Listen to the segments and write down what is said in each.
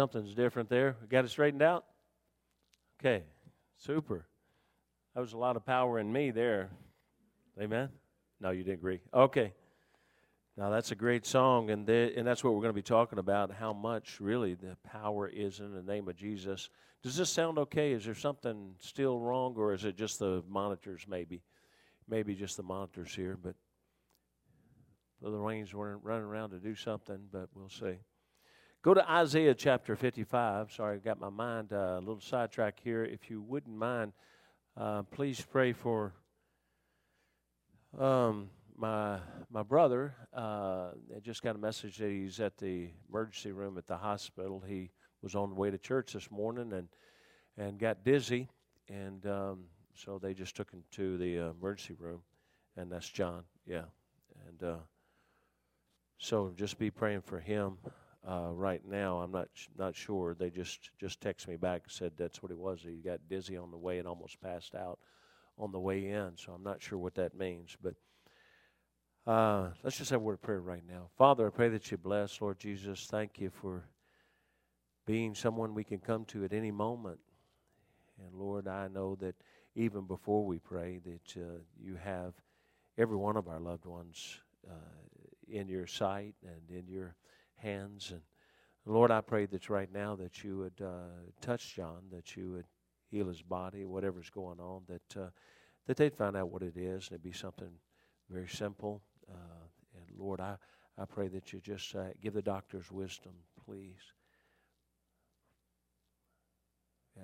something's different there. Got it straightened out? Okay, super. That was a lot of power in me there. Amen? No, you didn't agree. Okay. Now, that's a great song, and, and that's what we're going to be talking about how much really the power is in the name of Jesus. Does this sound okay? Is there something still wrong, or is it just the monitors, maybe? Maybe just the monitors here, but the Wayne's weren't running around to do something, but we'll see. Go to Isaiah chapter 55. Sorry, I got my mind uh, a little sidetracked here. If you wouldn't mind, uh, please pray for um, my my brother. Uh, I just got a message that he's at the emergency room at the hospital. He was on the way to church this morning and and got dizzy, and um, so they just took him to the uh, emergency room, and that's John. Yeah, and uh, so just be praying for him uh, right now. I'm not not sure. They just just texted me back and said that's what it was. He got dizzy on the way and almost passed out on the way in. So I'm not sure what that means. But uh, let's just have a word of prayer right now. Father, I pray that you bless, Lord Jesus. Thank you for being someone we can come to at any moment. And Lord, I know that even before we pray, that uh, you have every one of our loved ones uh, in your sight and in your hands. And Lord, I pray that right now that you would uh, touch John, that you would heal his body, whatever's going on, that uh, that they'd find out what it is, and it'd be something very simple. Uh, and Lord, I, I pray that you just uh, give the doctors wisdom, please.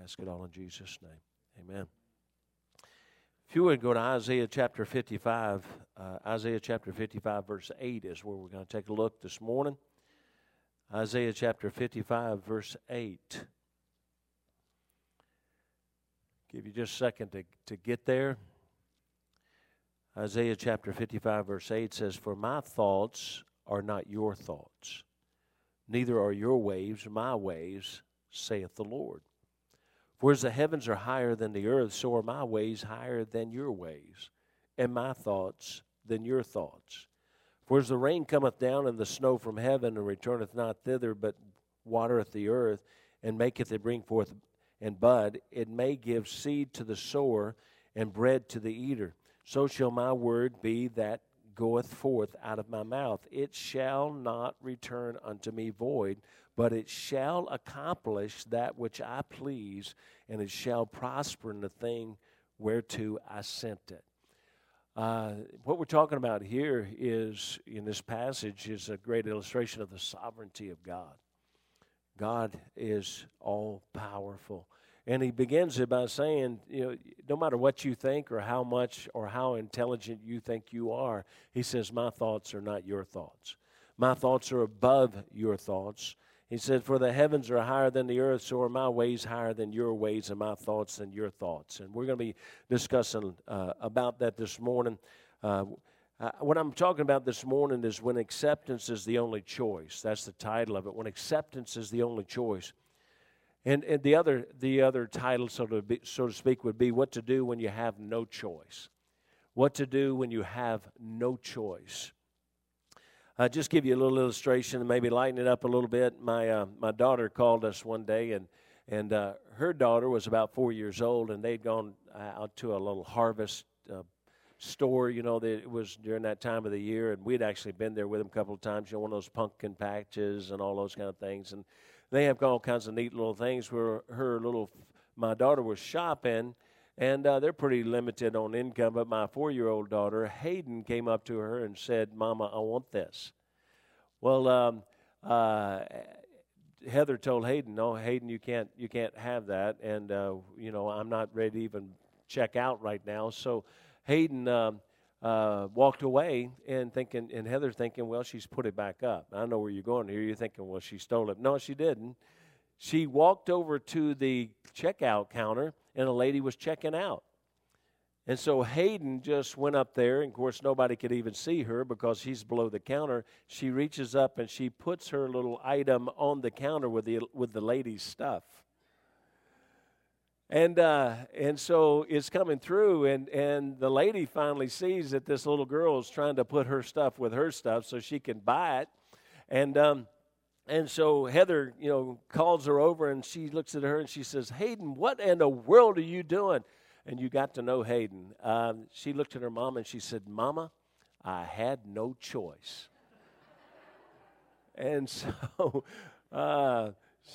Ask it all in Jesus' name. Amen. If you would go to Isaiah chapter 55, uh, Isaiah chapter 55, verse 8 is where we're going to take a look this morning. Isaiah chapter 55, verse 8. Give you just a second to, to get there. Isaiah chapter 55, verse 8 says, For my thoughts are not your thoughts, neither are your ways my ways, saith the Lord. For as the heavens are higher than the earth, so are my ways higher than your ways, and my thoughts than your thoughts. For as the rain cometh down and the snow from heaven and returneth not thither, but watereth the earth and maketh it bring forth and bud, it may give seed to the sower and bread to the eater. So shall my word be that goeth forth out of my mouth. It shall not return unto me void, but it shall accomplish that which I please, and it shall prosper in the thing whereto I sent it. Uh, what we're talking about here is, in this passage, is a great illustration of the sovereignty of God. God is all powerful. And he begins it by saying, you know, no matter what you think or how much or how intelligent you think you are, he says, My thoughts are not your thoughts. My thoughts are above your thoughts. He said, For the heavens are higher than the earth, so are my ways higher than your ways, and my thoughts than your thoughts. And we're going to be discussing uh, about that this morning. Uh, uh, what I'm talking about this morning is when acceptance is the only choice. That's the title of it. When acceptance is the only choice. And, and the other the other title, so to be, so to speak, would be what to do when you have no choice. What to do when you have no choice. Uh, just give you a little illustration and maybe lighten it up a little bit. My uh, my daughter called us one day and and uh, her daughter was about four years old and they'd gone uh, out to a little harvest uh, store. You know, that it was during that time of the year and we'd actually been there with them a couple of times. You know, one of those pumpkin patches and all those kind of things. And they have all kinds of neat little things where her little my daughter was shopping and uh, they're pretty limited on income. But my four year old daughter, Hayden, came up to her and said, Mama, I want this. Well, um, uh, Heather told Hayden, "No, Hayden, you can't, you can't have that." And uh, you know, I'm not ready to even check out right now. So Hayden um, uh, walked away and thinking, and Heather thinking, "Well, she's put it back up." I know where you're going here. You're thinking, "Well, she stole it." No, she didn't. She walked over to the checkout counter and a lady was checking out. And so Hayden just went up there, and of course, nobody could even see her because he's below the counter. She reaches up and she puts her little item on the counter with the, with the lady's stuff. And, uh, and so it's coming through, and, and the lady finally sees that this little girl is trying to put her stuff with her stuff so she can buy it. And um, and so Heather, you know, calls her over and she looks at her and she says, Hayden, what in the world are you doing? And you got to know Hayden. Um, she looked at her mom and she said, Mama, I had no choice. and so uh,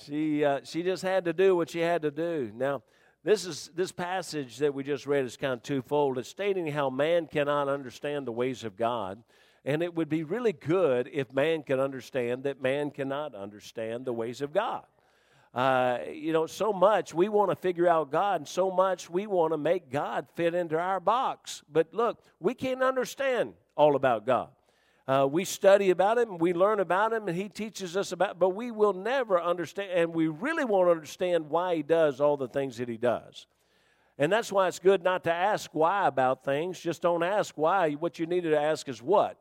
she, uh, she just had to do what she had to do. Now, this is this passage that we just read is kind of twofold. It's stating how man cannot understand the ways of God, and it would be really good if man could understand that man cannot understand the ways of God. Uh, you know, so much we want to figure out God, and so much we want to make God fit into our box. But look, we can't understand all about God. Uh, we study about him, we learn about him, and he teaches us about. But we will never understand, and we really won't understand why he does all the things that he does. And that's why it's good not to ask why about things. Just don't ask why. What you need to ask is what.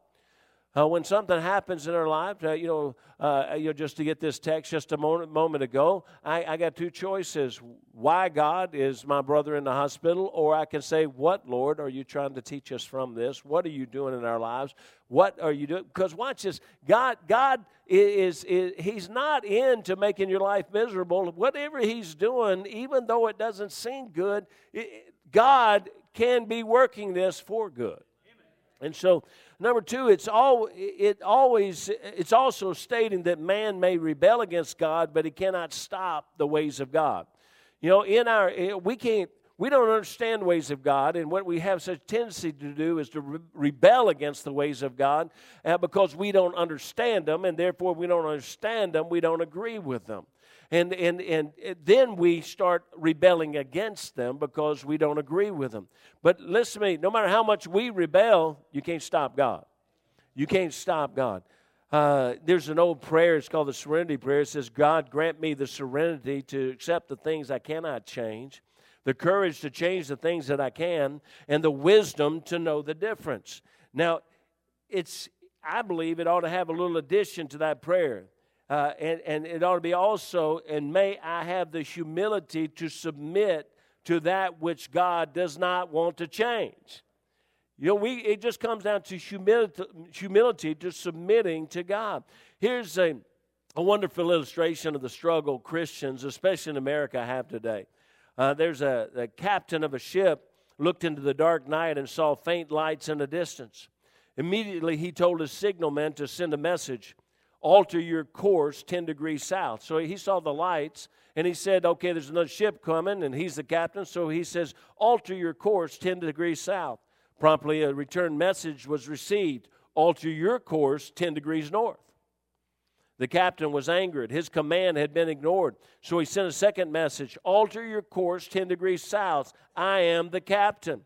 Uh, when something happens in our lives, uh, you know, uh, you know, just to get this text just a moment, moment ago, I, I, got two choices. Why God is my brother in the hospital, or I can say, What, Lord, are you trying to teach us from this? What are you doing in our lives? What are you doing? Because watch this, God, God is, is He's not into making your life miserable. Whatever He's doing, even though it doesn't seem good, it, God can be working this for good. And so, number two, it's all it always it's also stating that man may rebel against God, but he cannot stop the ways of God. You know, in our eh, we can't we don't understand ways of God, and what we have such tendency to do is to re- rebel against the ways of God uh, because we don't understand them, and therefore we don't understand them, we don't agree with them. And, and, and then we start rebelling against them because we don't agree with them. But listen to me no matter how much we rebel, you can't stop God. You can't stop God. Uh, there's an old prayer, it's called the Serenity Prayer. It says, God, grant me the serenity to accept the things I cannot change, the courage to change the things that I can, and the wisdom to know the difference. Now, it's, I believe it ought to have a little addition to that prayer. Uh, and, and it ought to be also, and may I have the humility to submit to that which God does not want to change. You know, we, it just comes down to humility, humility to submitting to God. Here's a, a wonderful illustration of the struggle Christians, especially in America, have today. Uh, there's a, a captain of a ship looked into the dark night and saw faint lights in the distance. Immediately, he told his signalman to send a message alter your course 10 degrees south. So he saw the lights and he said, Okay, there's another ship coming, and he's the captain. So he says, Alter your course 10 degrees south. Promptly, a return message was received Alter your course 10 degrees north. The captain was angered. His command had been ignored. So he sent a second message Alter your course 10 degrees south. I am the captain.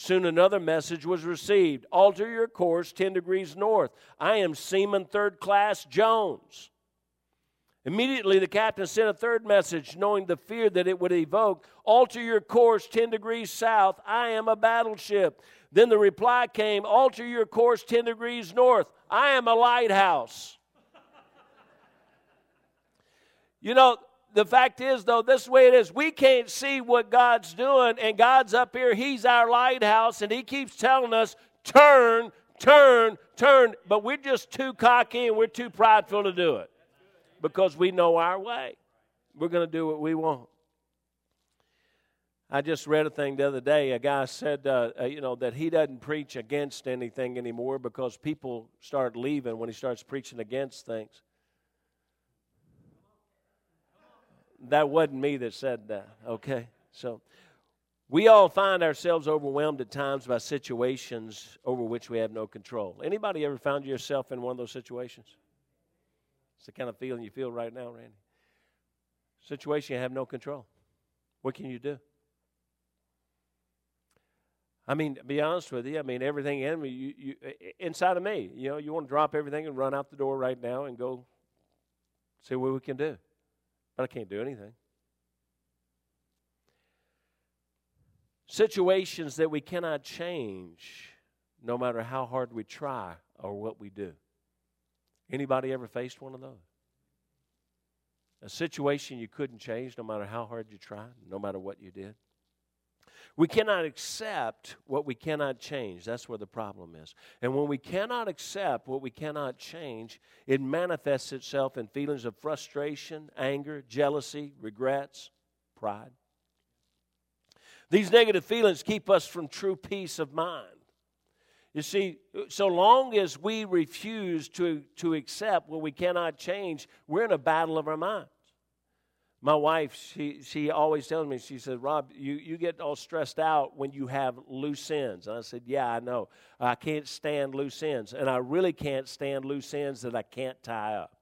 Soon another message was received Alter your course 10 degrees north. I am Seaman Third Class Jones. Immediately, the captain sent a third message, knowing the fear that it would evoke Alter your course 10 degrees south. I am a battleship. Then the reply came Alter your course 10 degrees north. I am a lighthouse. you know, the fact is, though, this way it is. We can't see what God's doing, and God's up here. He's our lighthouse, and He keeps telling us, turn, turn, turn. But we're just too cocky and we're too prideful to do it because we know our way. We're going to do what we want. I just read a thing the other day. A guy said, uh, uh, you know, that he doesn't preach against anything anymore because people start leaving when he starts preaching against things. That wasn't me that said that, okay? So we all find ourselves overwhelmed at times by situations over which we have no control. Anybody ever found yourself in one of those situations? It's the kind of feeling you feel right now, Randy. Situation you have no control. What can you do? I mean, be honest with you, I mean, everything in me, you, you, inside of me, you know, you want to drop everything and run out the door right now and go see what we can do but I can't do anything. Situations that we cannot change no matter how hard we try or what we do. Anybody ever faced one of those? A situation you couldn't change no matter how hard you tried, no matter what you did. We cannot accept what we cannot change. That's where the problem is. And when we cannot accept what we cannot change, it manifests itself in feelings of frustration, anger, jealousy, regrets, pride. These negative feelings keep us from true peace of mind. You see, so long as we refuse to, to accept what we cannot change, we're in a battle of our minds. My wife, she, she always tells me, she said, Rob, you, you get all stressed out when you have loose ends. And I said, Yeah, I know. I can't stand loose ends. And I really can't stand loose ends that I can't tie up.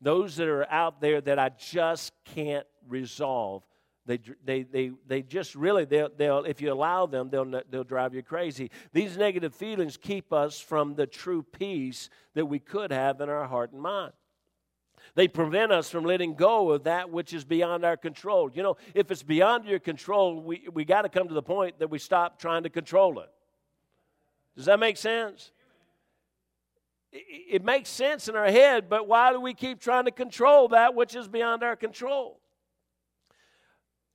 Those that are out there that I just can't resolve. They, they, they, they just really, they'll, they'll, if you allow them, they'll, they'll drive you crazy. These negative feelings keep us from the true peace that we could have in our heart and mind. They prevent us from letting go of that which is beyond our control. You know, if it's beyond your control, we, we got to come to the point that we stop trying to control it. Does that make sense? It, it makes sense in our head, but why do we keep trying to control that which is beyond our control?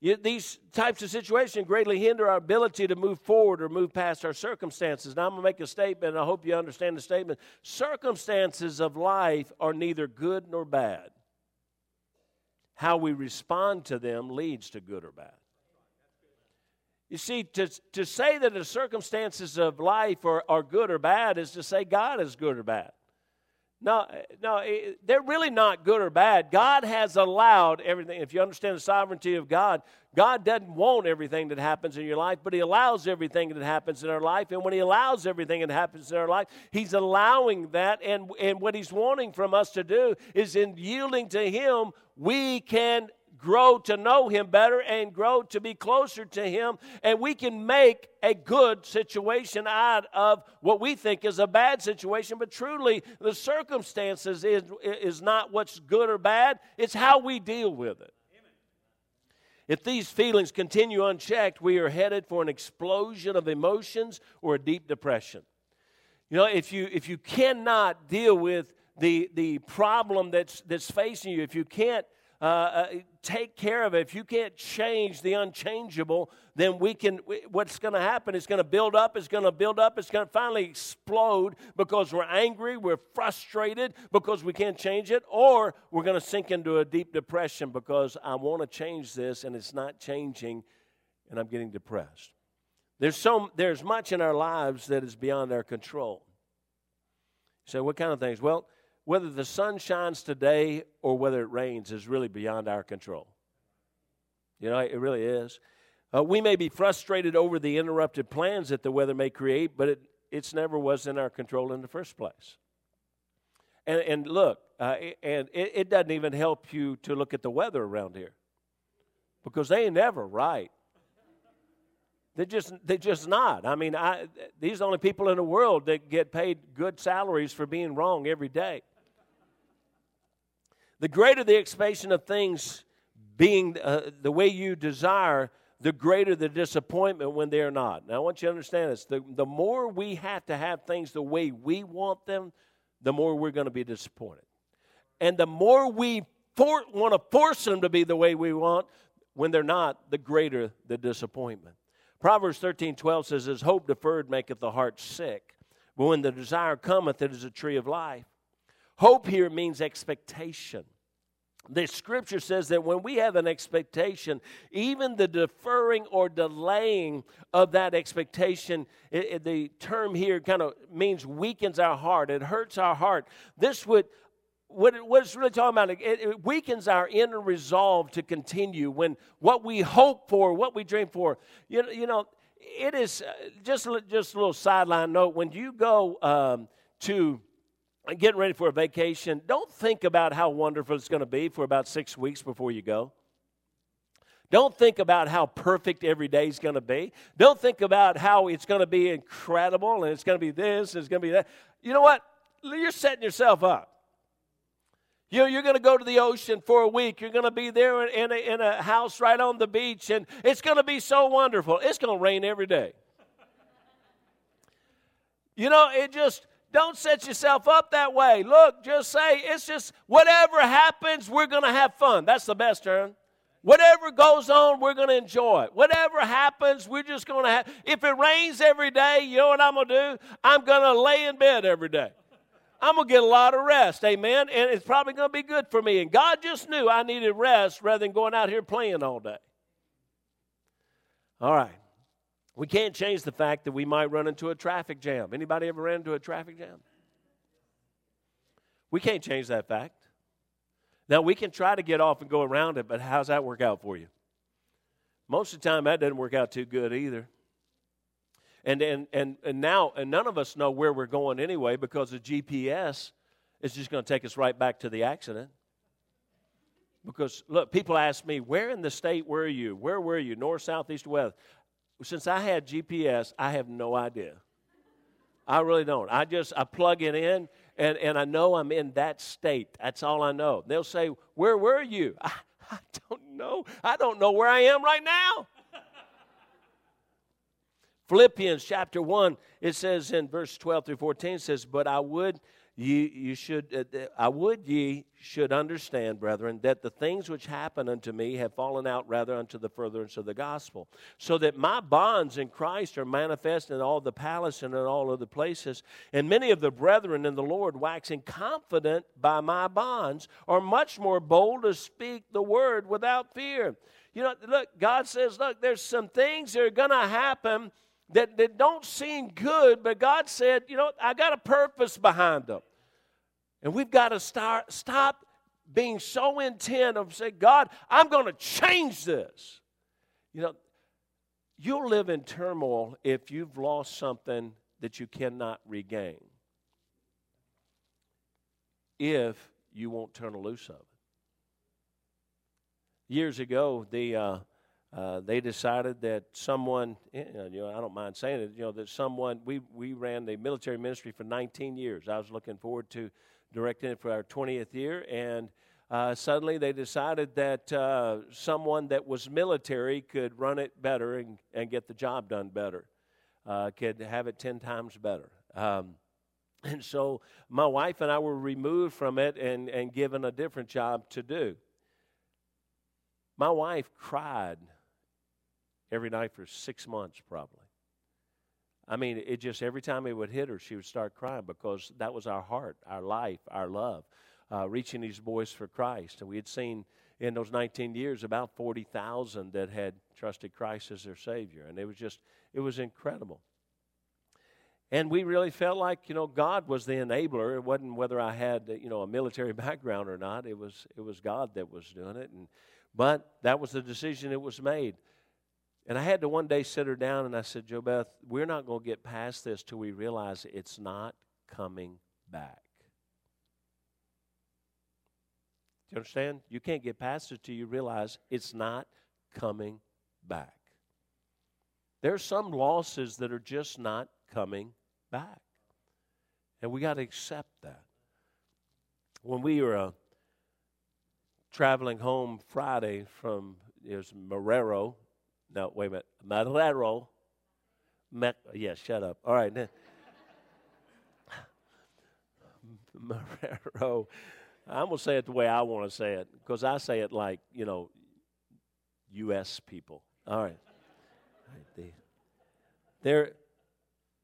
These types of situations greatly hinder our ability to move forward or move past our circumstances. Now, I'm going to make a statement, I hope you understand the statement. Circumstances of life are neither good nor bad. How we respond to them leads to good or bad. You see, to, to say that the circumstances of life are, are good or bad is to say God is good or bad. No, uh, no, they're really not good or bad. God has allowed everything. If you understand the sovereignty of God, God doesn't want everything that happens in your life, but He allows everything that happens in our life. And when He allows everything that happens in our life, He's allowing that. And, and what He's wanting from us to do is in yielding to Him, we can grow to know Him better and grow to be closer to Him. And we can make a good situation out of what we think is a bad situation. But truly, the circumstances is, is not what's good or bad, it's how we deal with it. If these feelings continue unchecked, we are headed for an explosion of emotions or a deep depression. You know, if you if you cannot deal with the the problem that's that's facing you, if you can't uh, uh, take care of it, if you can't change the unchangeable, then we can. What's going to happen is going to build up. It's going to build up. It's going to finally explode because we're angry, we're frustrated because we can't change it, or we're going to sink into a deep depression because I want to change this and it's not changing, and I'm getting depressed. There's so there's much in our lives that is beyond our control. So, what kind of things? Well whether the sun shines today or whether it rains is really beyond our control. You know, it really is. Uh, we may be frustrated over the interrupted plans that the weather may create, but it it's never was in our control in the first place. And, and look, uh, and it, it doesn't even help you to look at the weather around here because they ain't never right. They're just, they're just not. I mean, I, these are the only people in the world that get paid good salaries for being wrong every day. The greater the expectation of things being uh, the way you desire, the greater the disappointment when they're not. Now, I want you to understand this. The, the more we have to have things the way we want them, the more we're going to be disappointed. And the more we for, want to force them to be the way we want, when they're not, the greater the disappointment. Proverbs 13 12 says, As hope deferred maketh the heart sick, but when the desire cometh, it is a tree of life. Hope here means expectation. The scripture says that when we have an expectation, even the deferring or delaying of that expectation, it, it, the term here kind of means weakens our heart. It hurts our heart. This would, what, it, what it's really talking about, it, it weakens our inner resolve to continue when what we hope for, what we dream for, you know, you know it is uh, just, just a little sideline note. When you go um, to getting ready for a vacation, don't think about how wonderful it's going to be for about six weeks before you go. Don't think about how perfect every day is going to be. Don't think about how it's going to be incredible and it's going to be this and it's going to be that. You know what? You're setting yourself up. You know, you're going to go to the ocean for a week. You're going to be there in a, in a house right on the beach, and it's going to be so wonderful. It's going to rain every day. You know, it just, don't set yourself up that way. Look, just say, it's just whatever happens, we're going to have fun. That's the best term. Whatever goes on, we're going to enjoy it. Whatever happens, we're just going to have. If it rains every day, you know what I'm going to do? I'm going to lay in bed every day. I'm going to get a lot of rest, amen? And it's probably going to be good for me. And God just knew I needed rest rather than going out here playing all day. All right. We can't change the fact that we might run into a traffic jam. Anybody ever ran into a traffic jam? We can't change that fact. Now, we can try to get off and go around it, but how's that work out for you? Most of the time, that doesn't work out too good either. And, and, and, and now, and none of us know where we're going anyway because the GPS is just going to take us right back to the accident. Because, look, people ask me, where in the state were you? Where were you? North, south, east, west? Since I had GPS, I have no idea. I really don't. I just, I plug it in and, and I know I'm in that state. That's all I know. They'll say, Where were you? I, I don't know. I don't know where I am right now. Philippians chapter 1, it says in verse 12 through 14, it says, But I would ye, you should, uh, I would ye should understand, brethren, that the things which happen unto me have fallen out rather unto the furtherance of the gospel, so that my bonds in Christ are manifest in all the palace and in all other places. And many of the brethren in the Lord, waxing confident by my bonds, are much more bold to speak the word without fear. You know, look, God says, look, there's some things that are going to happen that, that don't seem good, but God said, you know, I got a purpose behind them. And we've got to start, stop being so intent of saying, God, I'm going to change this. You know, you'll live in turmoil if you've lost something that you cannot regain. If you won't turn loose of it. Years ago, the uh, uh, they decided that someone, you know, I don't mind saying it, you know, that someone, we, we ran the military ministry for 19 years. I was looking forward to directing it for our 20th year. And uh, suddenly they decided that uh, someone that was military could run it better and, and get the job done better, uh, could have it 10 times better. Um, and so my wife and I were removed from it and, and given a different job to do. My wife cried every night for six months, probably. I mean, it just every time it would hit her, she would start crying because that was our heart, our life, our love, uh, reaching these boys for Christ. And we had seen in those 19 years about 40,000 that had trusted Christ as their Savior. And it was just, it was incredible. And we really felt like, you know, God was the enabler. It wasn't whether I had, you know, a military background or not. It was, it was God that was doing it. And, but that was the decision that was made. And I had to one day sit her down and I said, Jo Beth, we're not going to get past this till we realize it's not coming back. Do you understand? You can't get past it till you realize it's not coming back. There are some losses that are just not coming back. And we got to accept that. When we were uh, traveling home Friday from it Marrero, no, wait a minute. Marrero. Yes, yeah, shut up. All right. Marrero. I'm going to say it the way I want to say it because I say it like, you know, U.S. people. All right. There,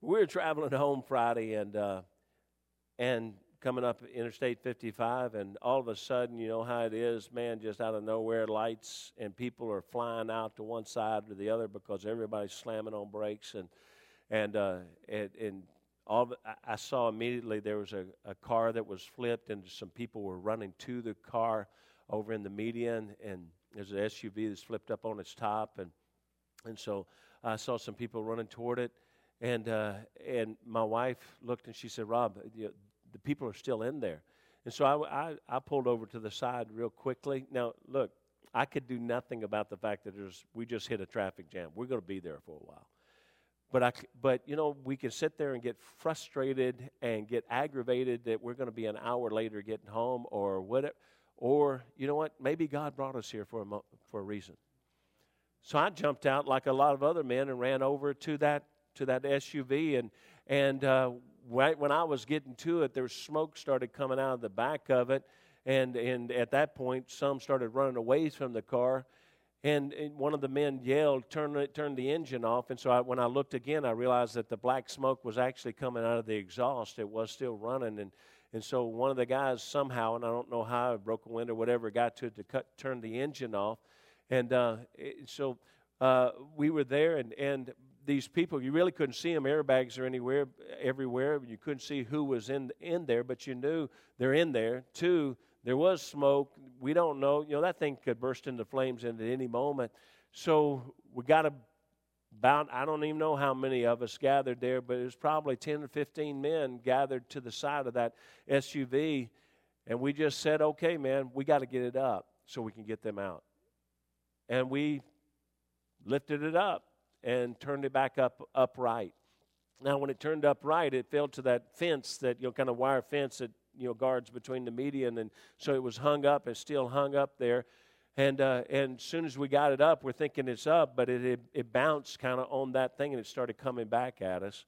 we were traveling home Friday and, uh, and coming up Interstate 55, and all of a sudden, you know how it is, man, just out of nowhere, lights and people are flying out to one side or the other because everybody's slamming on brakes, and and uh, and, and all I saw immediately there was a, a car that was flipped, and some people were running to the car over in the median, and there's an SUV that's flipped up on its top, and and so I saw some people running toward it. And uh, and my wife looked and she said, "Rob, the people are still in there. And so I, I, I pulled over to the side real quickly. Now, look, I could do nothing about the fact that there's, we just hit a traffic jam. We're going to be there for a while. But, I, but, you know, we can sit there and get frustrated and get aggravated that we're going to be an hour later getting home or whatever. Or, you know what, maybe God brought us here for a, mo- for a reason. So I jumped out like a lot of other men and ran over to that, to that SUV and, and uh, when I was getting to it, there was smoke started coming out of the back of it. And, and at that point, some started running away from the car. and, and one of the men yelled, "Turn it, turn the engine off!" And so I, when I looked again, I realized that the black smoke was actually coming out of the exhaust. It was still running, and and so one of the guys somehow, and I don't know how, broke a window, or whatever, got to it to cut, turn the engine off. And uh, it, so uh, we were there, and, and these people, you really couldn't see them. Airbags are anywhere, everywhere. You couldn't see who was in, in there, but you knew they're in there. Two, there was smoke. We don't know. You know, that thing could burst into flames at any moment. So we got about I don't even know how many of us gathered there, but it was probably 10 or 15 men gathered to the side of that SUV. And we just said, okay, man, we got to get it up so we can get them out. And we lifted it up and turned it back up upright. Now, when it turned upright, it fell to that fence, that you know, kind of wire fence that you know guards between the median, and so it was hung up. It's still hung up there. And uh, and as soon as we got it up, we're thinking it's up, but it it, it bounced kind of on that thing, and it started coming back at us.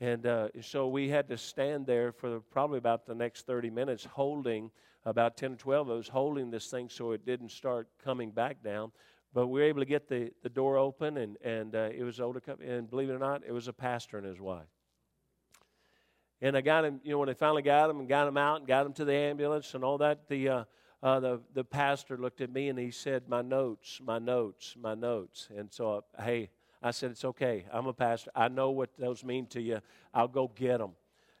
And uh, so we had to stand there for probably about the next 30 minutes, holding about 10 or 12 of us, holding this thing so it didn't start coming back down. But we were able to get the, the door open, and, and uh, it was older couple, and believe it or not, it was a pastor and his wife. And I got him, you know, when they finally got him and got him out and got him to the ambulance and all that, the uh, uh, the, the pastor looked at me and he said, My notes, my notes, my notes. And so, uh, hey, I said, It's okay. I'm a pastor. I know what those mean to you. I'll go get them.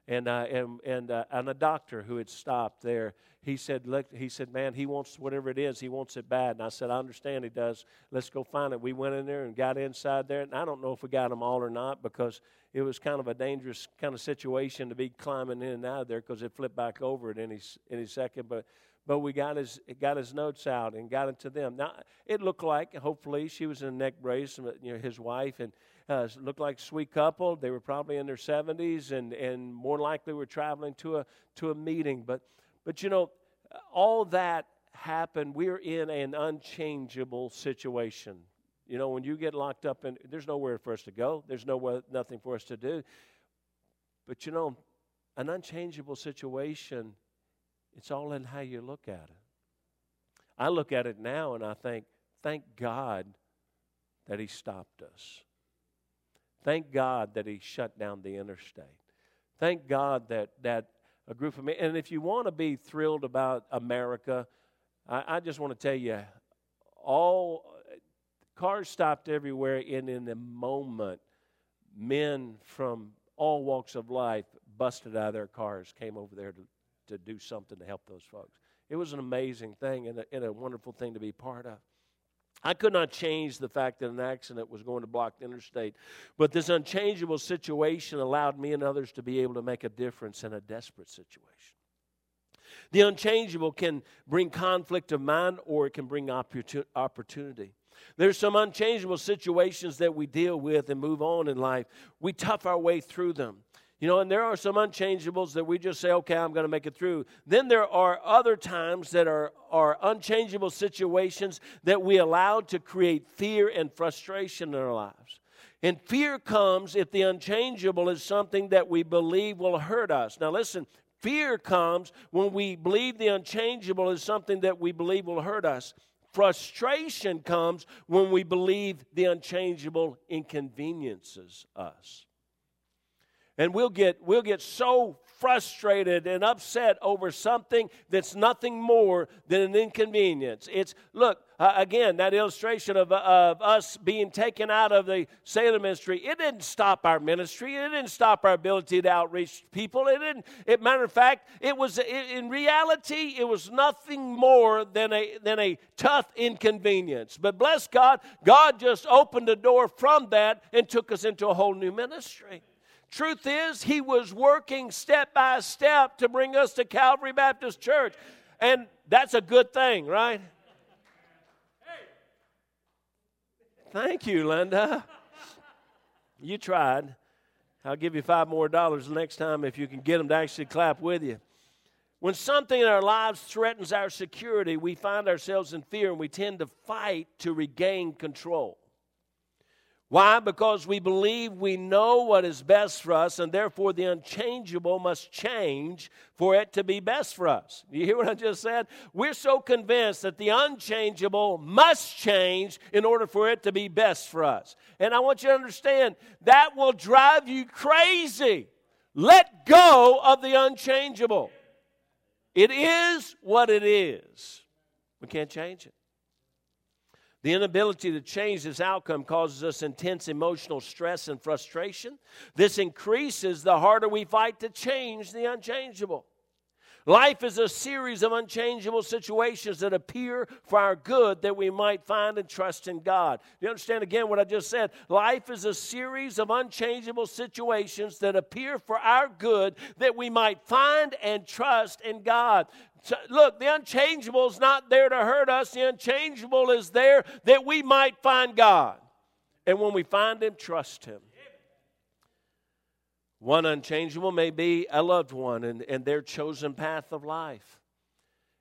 And, uh, and, and, uh, and a doctor who had stopped there, he said, look, he said, man, he wants whatever it is, he wants it bad. And I said, I understand he does. Let's go find it. We went in there and got inside there. And I don't know if we got them all or not because it was kind of a dangerous kind of situation to be climbing in and out of there because it flipped back over at any, any second. But but we got his got his notes out and got it to them. Now it looked like hopefully she was in a neck brace, you know, his wife, and uh, looked like a sweet couple. They were probably in their seventies, and and more likely were traveling to a to a meeting. But but you know, all that happened. We're in an unchangeable situation. You know, when you get locked up, and there's nowhere for us to go. There's nowhere, nothing for us to do. But you know, an unchangeable situation it's all in how you look at it. I look at it now and I think, thank God that He stopped us. Thank God that He shut down the interstate. Thank God that, that a group of men, and if you want to be thrilled about America, I, I just want to tell you, all cars stopped everywhere, and in the moment, men from all walks of life busted out of their cars, came over there to, to do something to help those folks. It was an amazing thing and a, and a wonderful thing to be part of. I could not change the fact that an accident was going to block the interstate, but this unchangeable situation allowed me and others to be able to make a difference in a desperate situation. The unchangeable can bring conflict of mind or it can bring opportunity. There's some unchangeable situations that we deal with and move on in life. We tough our way through them. You know, and there are some unchangeables that we just say, okay, I'm going to make it through. Then there are other times that are, are unchangeable situations that we allow to create fear and frustration in our lives. And fear comes if the unchangeable is something that we believe will hurt us. Now, listen, fear comes when we believe the unchangeable is something that we believe will hurt us. Frustration comes when we believe the unchangeable inconveniences us. And we'll get, we'll get so frustrated and upset over something that's nothing more than an inconvenience. It's, look, uh, again, that illustration of, of us being taken out of the sailor ministry, it didn't stop our ministry. It didn't stop our ability to outreach people. It didn't, it, matter of fact, it was, it, in reality, it was nothing more than a, than a tough inconvenience. But bless God, God just opened the door from that and took us into a whole new ministry. Truth is, he was working step by step to bring us to Calvary Baptist Church. And that's a good thing, right? Thank you, Linda. You tried. I'll give you five more dollars next time if you can get them to actually clap with you. When something in our lives threatens our security, we find ourselves in fear and we tend to fight to regain control. Why? Because we believe we know what is best for us, and therefore the unchangeable must change for it to be best for us. You hear what I just said? We're so convinced that the unchangeable must change in order for it to be best for us. And I want you to understand that will drive you crazy. Let go of the unchangeable. It is what it is. We can't change it. The inability to change this outcome causes us intense emotional stress and frustration. This increases the harder we fight to change the unchangeable. Life is a series of unchangeable situations that appear for our good that we might find and trust in God. You understand again what I just said? Life is a series of unchangeable situations that appear for our good that we might find and trust in God. Look, the unchangeable is not there to hurt us, the unchangeable is there that we might find God. And when we find Him, trust Him. One unchangeable may be a loved one and, and their chosen path of life.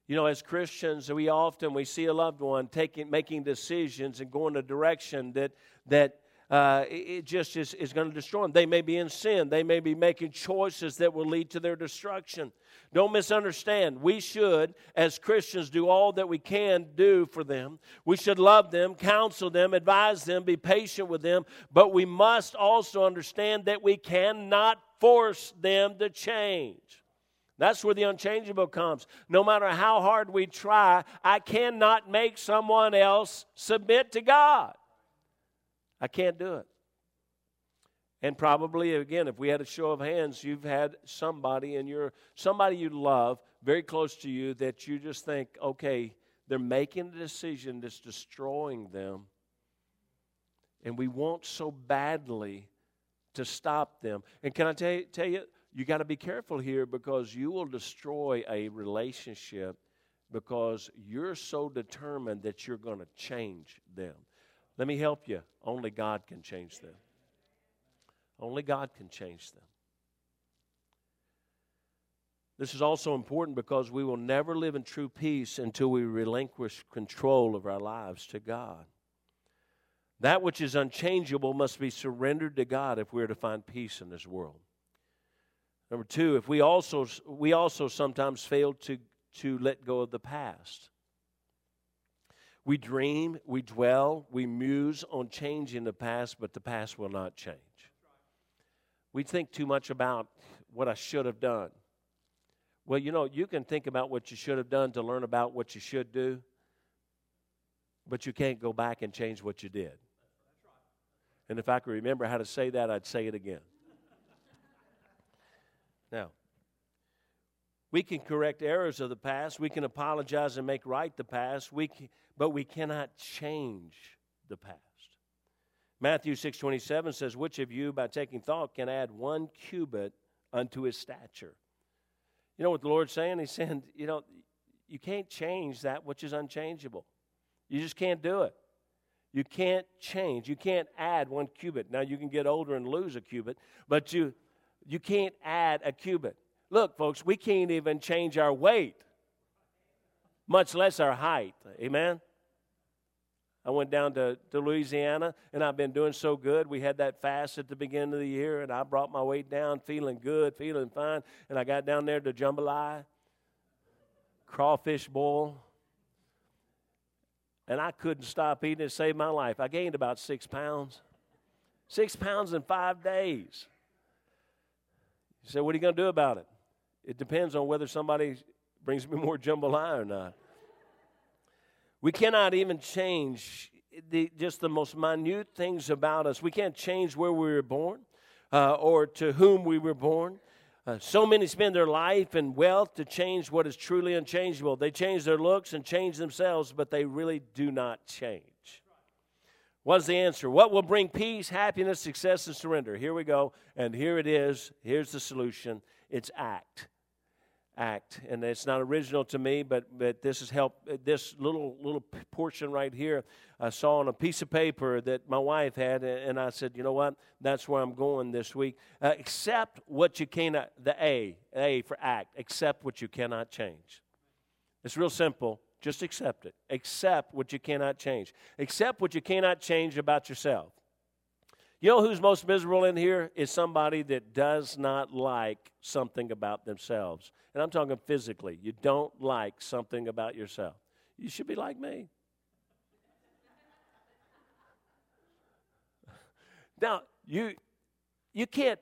You know, as Christians, we often we see a loved one taking making decisions and going a direction that that uh, it just is, is going to destroy them. They may be in sin. They may be making choices that will lead to their destruction. Don't misunderstand. We should, as Christians, do all that we can do for them. We should love them, counsel them, advise them, be patient with them, but we must also understand that we cannot force them to change. That's where the unchangeable comes. No matter how hard we try, I cannot make someone else submit to God. I can't do it. And probably again, if we had a show of hands, you've had somebody in your somebody you love very close to you that you just think, okay, they're making a decision that's destroying them. And we want so badly to stop them. And can I tell you, tell you you got to be careful here because you will destroy a relationship because you're so determined that you're going to change them. Let me help you. Only God can change them. Only God can change them. This is also important because we will never live in true peace until we relinquish control of our lives to God. That which is unchangeable must be surrendered to God if we're to find peace in this world. Number two, if we also we also sometimes fail to, to let go of the past. We dream, we dwell, we muse on changing the past, but the past will not change. We think too much about what I should have done. Well, you know, you can think about what you should have done to learn about what you should do, but you can't go back and change what you did. And if I could remember how to say that, I'd say it again. Now, we can correct errors of the past. We can apologize and make right the past. We can, but we cannot change the past. Matthew 6:27 says, "Which of you by taking thought can add one cubit unto his stature?" You know what the Lord's saying? He's saying, you know, you can't change that which is unchangeable. You just can't do it. You can't change. You can't add one cubit. Now you can get older and lose a cubit, but you you can't add a cubit. Look, folks, we can't even change our weight, much less our height. Amen. I went down to, to Louisiana and I've been doing so good. We had that fast at the beginning of the year and I brought my weight down, feeling good, feeling fine. And I got down there to jambalaya, crawfish boil, and I couldn't stop eating it. Saved my life. I gained about six pounds. Six pounds in five days. You say, what are you going to do about it? It depends on whether somebody brings me more jambalaya or not. We cannot even change the, just the most minute things about us. We can't change where we were born uh, or to whom we were born. Uh, so many spend their life and wealth to change what is truly unchangeable. They change their looks and change themselves, but they really do not change. What's the answer? What will bring peace, happiness, success, and surrender? Here we go. And here it is. Here's the solution it's act act. And it's not original to me but but this has helped this little little portion right here i saw on a piece of paper that my wife had and i said you know what? That's where i'm going this week. Uh, accept what you cannot the a a for act. Accept what you cannot change. It's real simple. Just accept it. Accept what you cannot change. Accept what you cannot change about yourself You know who's most miserable in here? Is somebody that does not like something about themselves. And I'm talking physically. You don't like something about yourself. You should be like me. Now, you you can't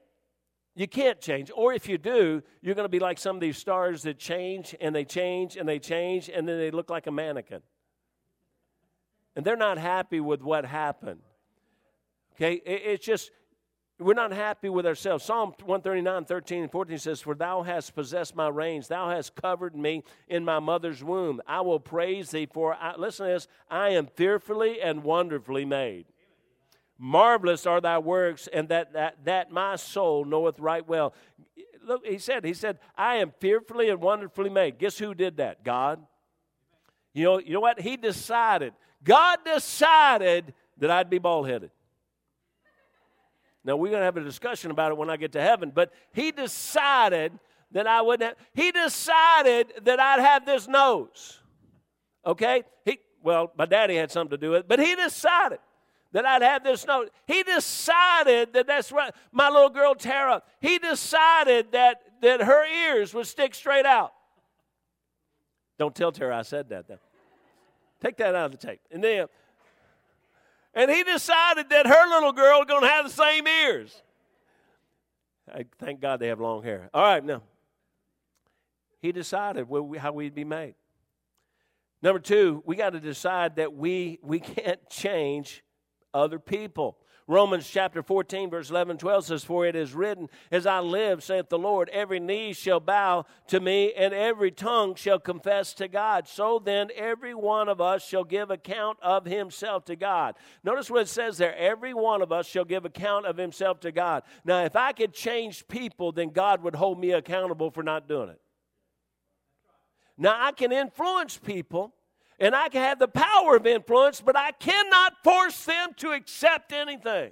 you can't change. Or if you do, you're going to be like some of these stars that change and they change and they change and then they look like a mannequin. And they're not happy with what happened. Okay? It's just, we're not happy with ourselves. Psalm 139, 13 and 14 says, For thou hast possessed my reins, thou hast covered me in my mother's womb. I will praise thee, for, I, listen to this, I am fearfully and wonderfully made. Marvelous are thy works, and that, that, that my soul knoweth right well. Look, he said, he said, I am fearfully and wonderfully made. Guess who did that? God. You know, you know what? He decided. God decided that I'd be bald headed. Now we're going to have a discussion about it when I get to heaven, but he decided that I wouldn't have, he decided that I'd have this nose. Okay? He well, my daddy had something to do with it, but he decided that I'd have this nose. He decided that that's right. My little girl Tara, he decided that, that her ears would stick straight out. Don't tell Tara I said that, though. Take that out of the tape. And then, and he decided that her little girl was going to have the same ears. I thank God they have long hair. All right, now. He decided how we'd be made. Number two, we got to decide that we, we can't change other people. Romans chapter 14, verse 11 12 says, For it is written, As I live, saith the Lord, every knee shall bow to me, and every tongue shall confess to God. So then, every one of us shall give account of himself to God. Notice what it says there every one of us shall give account of himself to God. Now, if I could change people, then God would hold me accountable for not doing it. Now, I can influence people and I can have the power of influence, but I cannot force them to accept anything.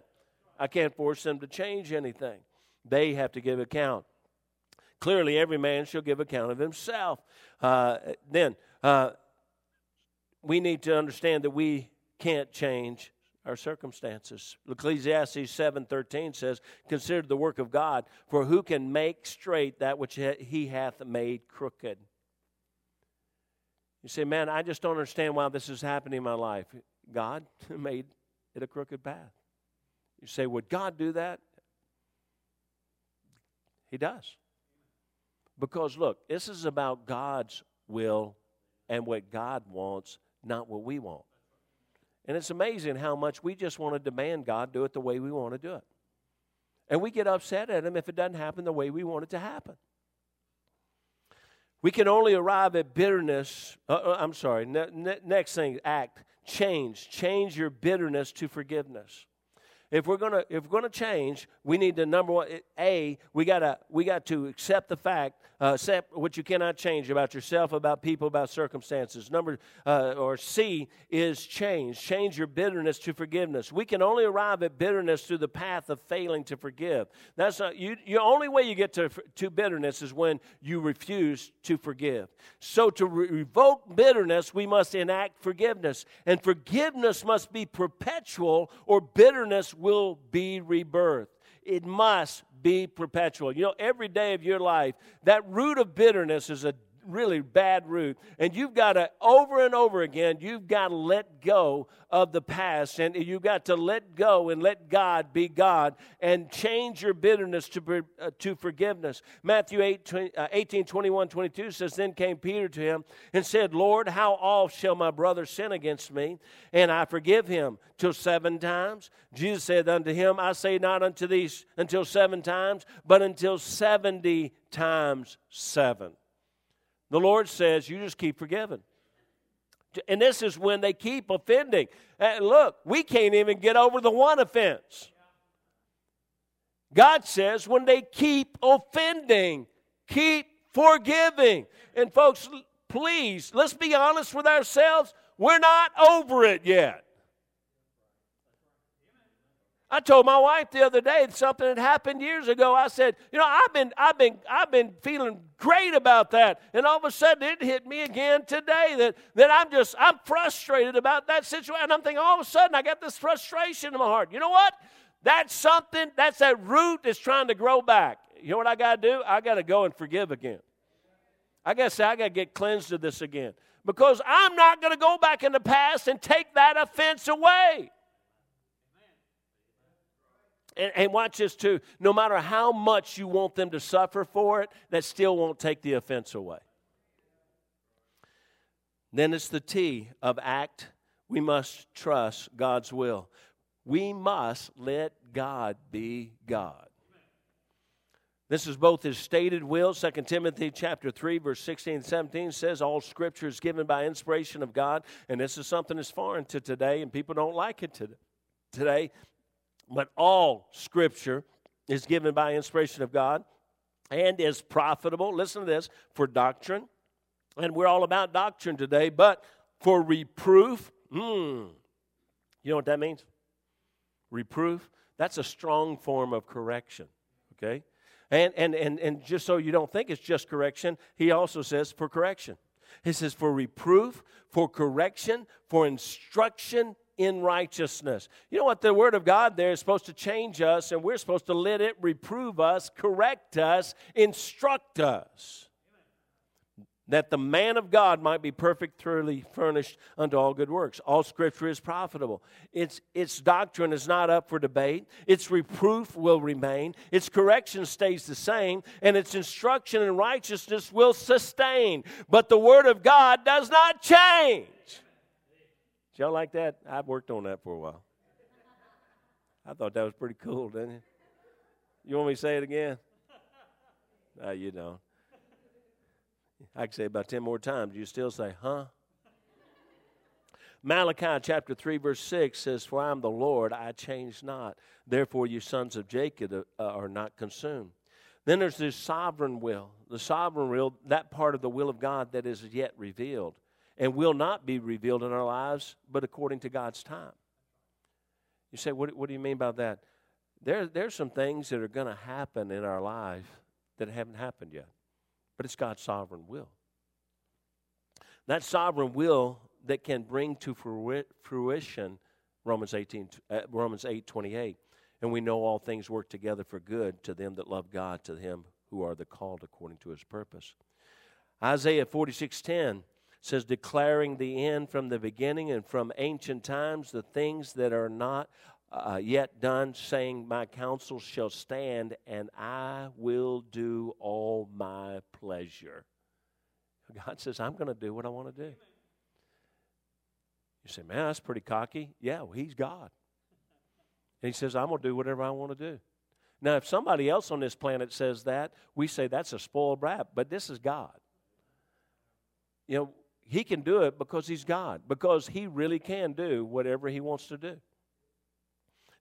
I can't force them to change anything. They have to give account. Clearly, every man shall give account of himself. Uh, then, uh, we need to understand that we can't change our circumstances. Ecclesiastes 7:13 says, "Consider the work of God, for who can make straight that which he hath made crooked?" You say, man, I just don't understand why this is happening in my life. God made it a crooked path. You say, would God do that? He does. Because look, this is about God's will and what God wants, not what we want. And it's amazing how much we just want to demand God do it the way we want to do it. And we get upset at Him if it doesn't happen the way we want it to happen. We can only arrive at bitterness. Uh, uh, I'm sorry. Ne- ne- next thing, act. Change. Change your bitterness to forgiveness if we're gonna if we're gonna change, we need to number one. A we gotta we got to accept the fact, uh, accept what you cannot change about yourself, about people, about circumstances. Number uh, or C is change. Change your bitterness to forgiveness. We can only arrive at bitterness through the path of failing to forgive. That's not you. The only way you get to to bitterness is when you refuse to forgive. So to re- revoke bitterness, we must enact forgiveness, and forgiveness must be perpetual, or bitterness will be rebirth. It must be perpetual. You know, every day of your life, that root of bitterness is a really bad root. And you've got to, over and over again, you've got to let go of the past. And you've got to let go and let God be God and change your bitterness to, uh, to forgiveness. Matthew 8, 20, uh, 18, 21, 22 says, Then came Peter to him and said, Lord, how oft shall my brother sin against me? And I forgive him till seven times. Jesus said unto him, I say not unto these until seven times, but until 70 times seven. The Lord says, you just keep forgiving. And this is when they keep offending. Uh, look, we can't even get over the one offense. God says, when they keep offending, keep forgiving. And folks, please, let's be honest with ourselves. We're not over it yet. I told my wife the other day something that happened years ago. I said, you know, I've been, I've been, I've been feeling great about that, and all of a sudden it hit me again today that that I'm just, I'm frustrated about that situation. And I'm thinking, all of a sudden I got this frustration in my heart. You know what? That's something, that's that root that's trying to grow back. You know what I got to do? I got to go and forgive again. I got to say, I got to get cleansed of this again. Because I'm not going to go back in the past and take that offense away. And, and, watch this too. No matter how much you want them to suffer for it, that still won't take the offense away. Then it's the T of act. We must trust God's will. We must let God be God. This is both his stated will. 2 Timothy chapter 3, verse 16 and 17 says all scripture is given by inspiration of God. And this is something that's foreign to today, and people don't like it today. But all scripture is given by inspiration of God and is profitable. Listen to this for doctrine. And we're all about doctrine today, but for reproof, hmm, you know what that means? Reproof, that's a strong form of correction, okay? And, and, and, and just so you don't think it's just correction, he also says for correction. He says for reproof, for correction, for instruction in righteousness. You know what? The Word of God there is supposed to change us, and we're supposed to let it reprove us, correct us, instruct us that the man of God might be perfect, thoroughly furnished unto all good works. All scripture is profitable. Its, its doctrine is not up for debate, its reproof will remain, its correction stays the same, and its instruction in righteousness will sustain. But the word of God does not change. Y'all like that? I've worked on that for a while. I thought that was pretty cool, didn't you? You want me to say it again? No, you don't. I can say about 10 more times. You still say, huh? Malachi chapter 3, verse 6 says, For I am the Lord, I change not. Therefore, you sons of Jacob uh, are not consumed. Then there's this sovereign will. The sovereign will, that part of the will of God that is yet revealed and will not be revealed in our lives, but according to God's time. You say, What, what do you mean by that? There, there's some things that are going to happen in our life that haven't happened yet but it's God's sovereign will. That sovereign will that can bring to fruition Romans 18 uh, Romans 8:28 and we know all things work together for good to them that love God to him who are the called according to his purpose. Isaiah 46:10 says declaring the end from the beginning and from ancient times the things that are not uh, yet done, saying, My counsel shall stand, and I will do all my pleasure. God says, I'm going to do what I want to do. You say, Man, that's pretty cocky. Yeah, well, He's God. And He says, I'm going to do whatever I want to do. Now, if somebody else on this planet says that, we say that's a spoiled brat, but this is God. You know, He can do it because He's God, because He really can do whatever He wants to do.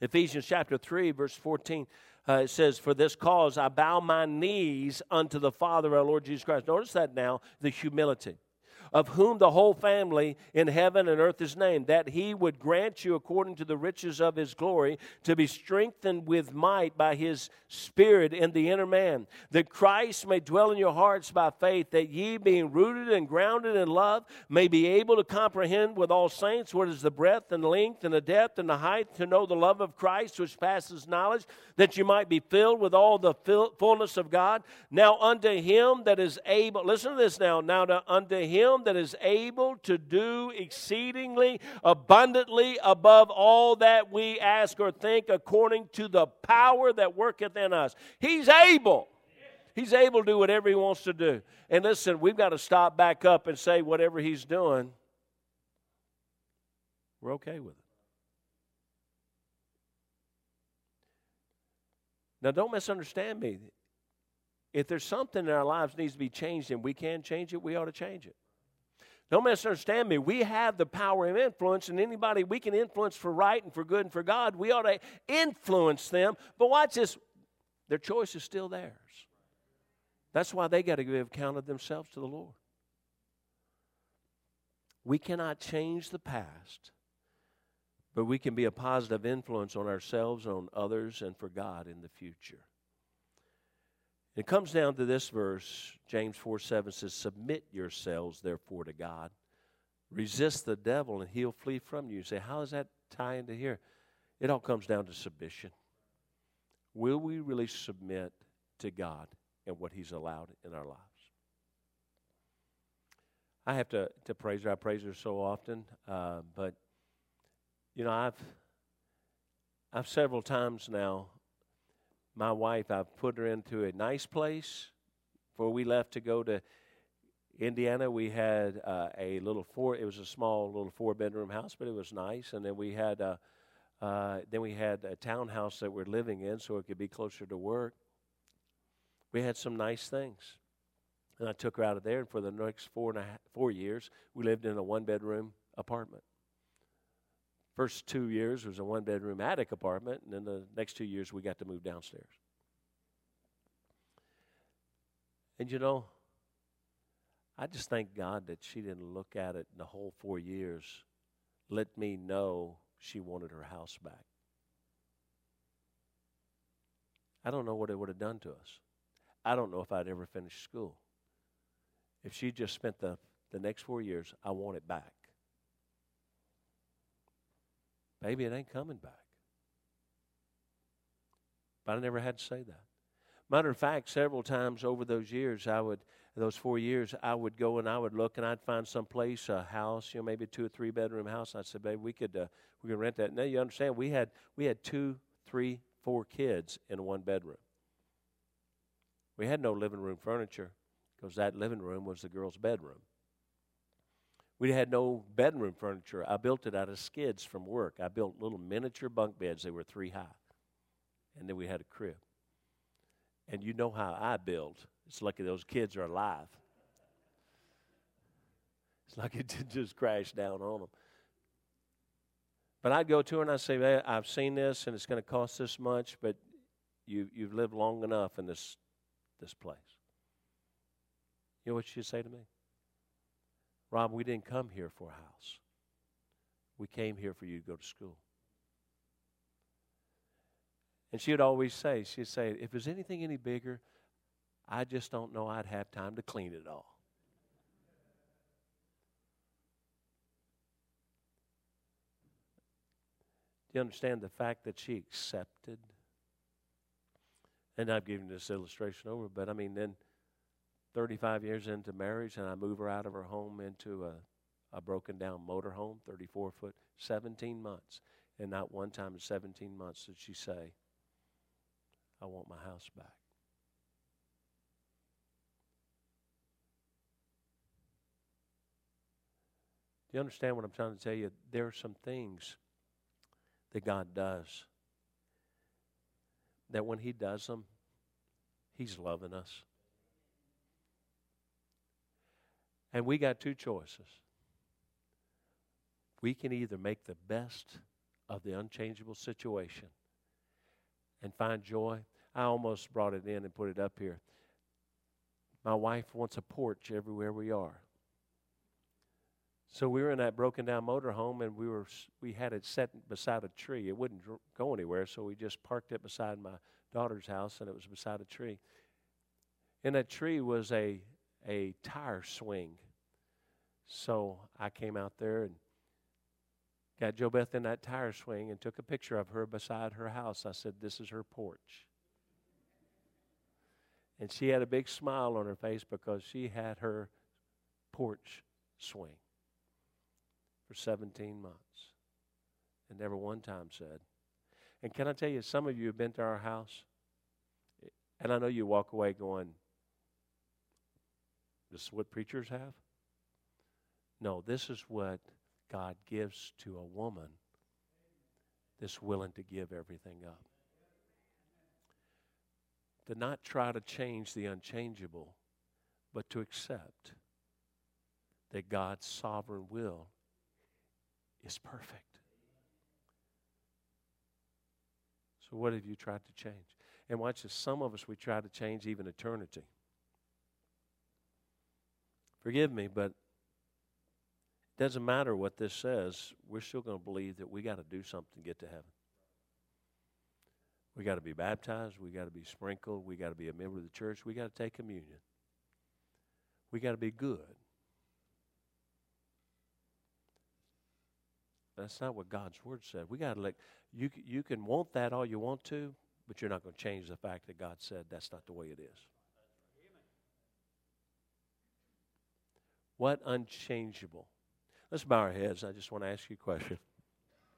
Ephesians chapter 3, verse 14, uh, it says, For this cause I bow my knees unto the Father, our Lord Jesus Christ. Notice that now, the humility of whom the whole family in heaven and earth is named, that he would grant you, according to the riches of his glory, to be strengthened with might by his Spirit in the inner man, that Christ may dwell in your hearts by faith, that ye, being rooted and grounded in love, may be able to comprehend with all saints what is the breadth and length and the depth and the height, to know the love of Christ which passes knowledge, that you might be filled with all the fullness of God. Now unto him that is able, listen to this now, now to, unto him that is able to do exceedingly abundantly above all that we ask or think according to the power that worketh in us. He's able. He's able to do whatever he wants to do. And listen, we've got to stop back up and say whatever he's doing, we're okay with it. Now, don't misunderstand me. If there's something in our lives needs to be changed and we can change it, we ought to change it. Don't misunderstand me. We have the power of influence, and anybody we can influence for right and for good and for God, we ought to influence them. But watch this their choice is still theirs. That's why they got to give account of themselves to the Lord. We cannot change the past, but we can be a positive influence on ourselves, on others, and for God in the future. It comes down to this verse. James 4 7 says, Submit yourselves, therefore, to God. Resist the devil, and he'll flee from you. You say, How does that tie into here? It all comes down to submission. Will we really submit to God and what He's allowed in our lives? I have to, to praise her. I praise her so often, uh, but you know, I've I've several times now. My wife, I've put her into a nice place. Before we left to go to Indiana, we had uh, a little four. It was a small little four bedroom house, but it was nice. And then we had a, uh, then we had a townhouse that we're living in, so it could be closer to work. We had some nice things. And I took her out of there, and for the next four and a half, four years, we lived in a one bedroom apartment. First two years was a one bedroom attic apartment, and then the next two years we got to move downstairs. And you know, I just thank God that she didn't look at it in the whole four years, let me know she wanted her house back. I don't know what it would have done to us. I don't know if I'd ever finished school. If she just spent the, the next four years, I want it back. Baby, it ain't coming back. But I never had to say that. Matter of fact, several times over those years, I would, those four years, I would go and I would look and I'd find some place, a house, you know, maybe a two or three bedroom house. I said, baby, we could, uh, we could rent that. Now you understand, we had, we had two, three, four kids in one bedroom. We had no living room furniture because that living room was the girl's bedroom. We had no bedroom furniture. I built it out of skids from work. I built little miniature bunk beds. They were three high. And then we had a crib. And you know how I built. It's lucky those kids are alive. It's like it just crash down on them. But I'd go to her and I'd say, hey, I've seen this and it's going to cost this much, but you, you've lived long enough in this, this place. You know what she'd say to me? Rob, we didn't come here for a house. We came here for you to go to school. And she would always say, she'd say, if there's anything any bigger, I just don't know I'd have time to clean it all. Do you understand the fact that she accepted? And I've given this illustration over, but I mean, then 35 years into marriage, and I move her out of her home into a, a broken down motor home, 34 foot, 17 months. And not one time in 17 months did she say, I want my house back. Do you understand what I'm trying to tell you? There are some things that God does that when He does them, He's loving us. And we got two choices. We can either make the best of the unchangeable situation and find joy. I almost brought it in and put it up here. My wife wants a porch everywhere we are. So we were in that broken down motorhome, and we were we had it set beside a tree. It wouldn't go anywhere, so we just parked it beside my daughter's house, and it was beside a tree. In that tree was a a tire swing. So I came out there and got Jo Beth in that tire swing and took a picture of her beside her house. I said, This is her porch. And she had a big smile on her face because she had her porch swing for 17 months and never one time said. And can I tell you, some of you have been to our house, and I know you walk away going, this is what preachers have? No, this is what God gives to a woman that's willing to give everything up. To not try to change the unchangeable, but to accept that God's sovereign will is perfect. So, what have you tried to change? And watch this some of us, we try to change even eternity. Forgive me, but it doesn't matter what this says, we're still going to believe that we got to do something to get to heaven. We got to be baptized, we got to be sprinkled, we got to be a member of the church, we got to take communion. We got to be good. That's not what God's word said. We got to let you you can want that all you want to, But you're not going to change the fact that God said that's not the way it is. What unchangeable? Let's bow our heads. I just want to ask you a question.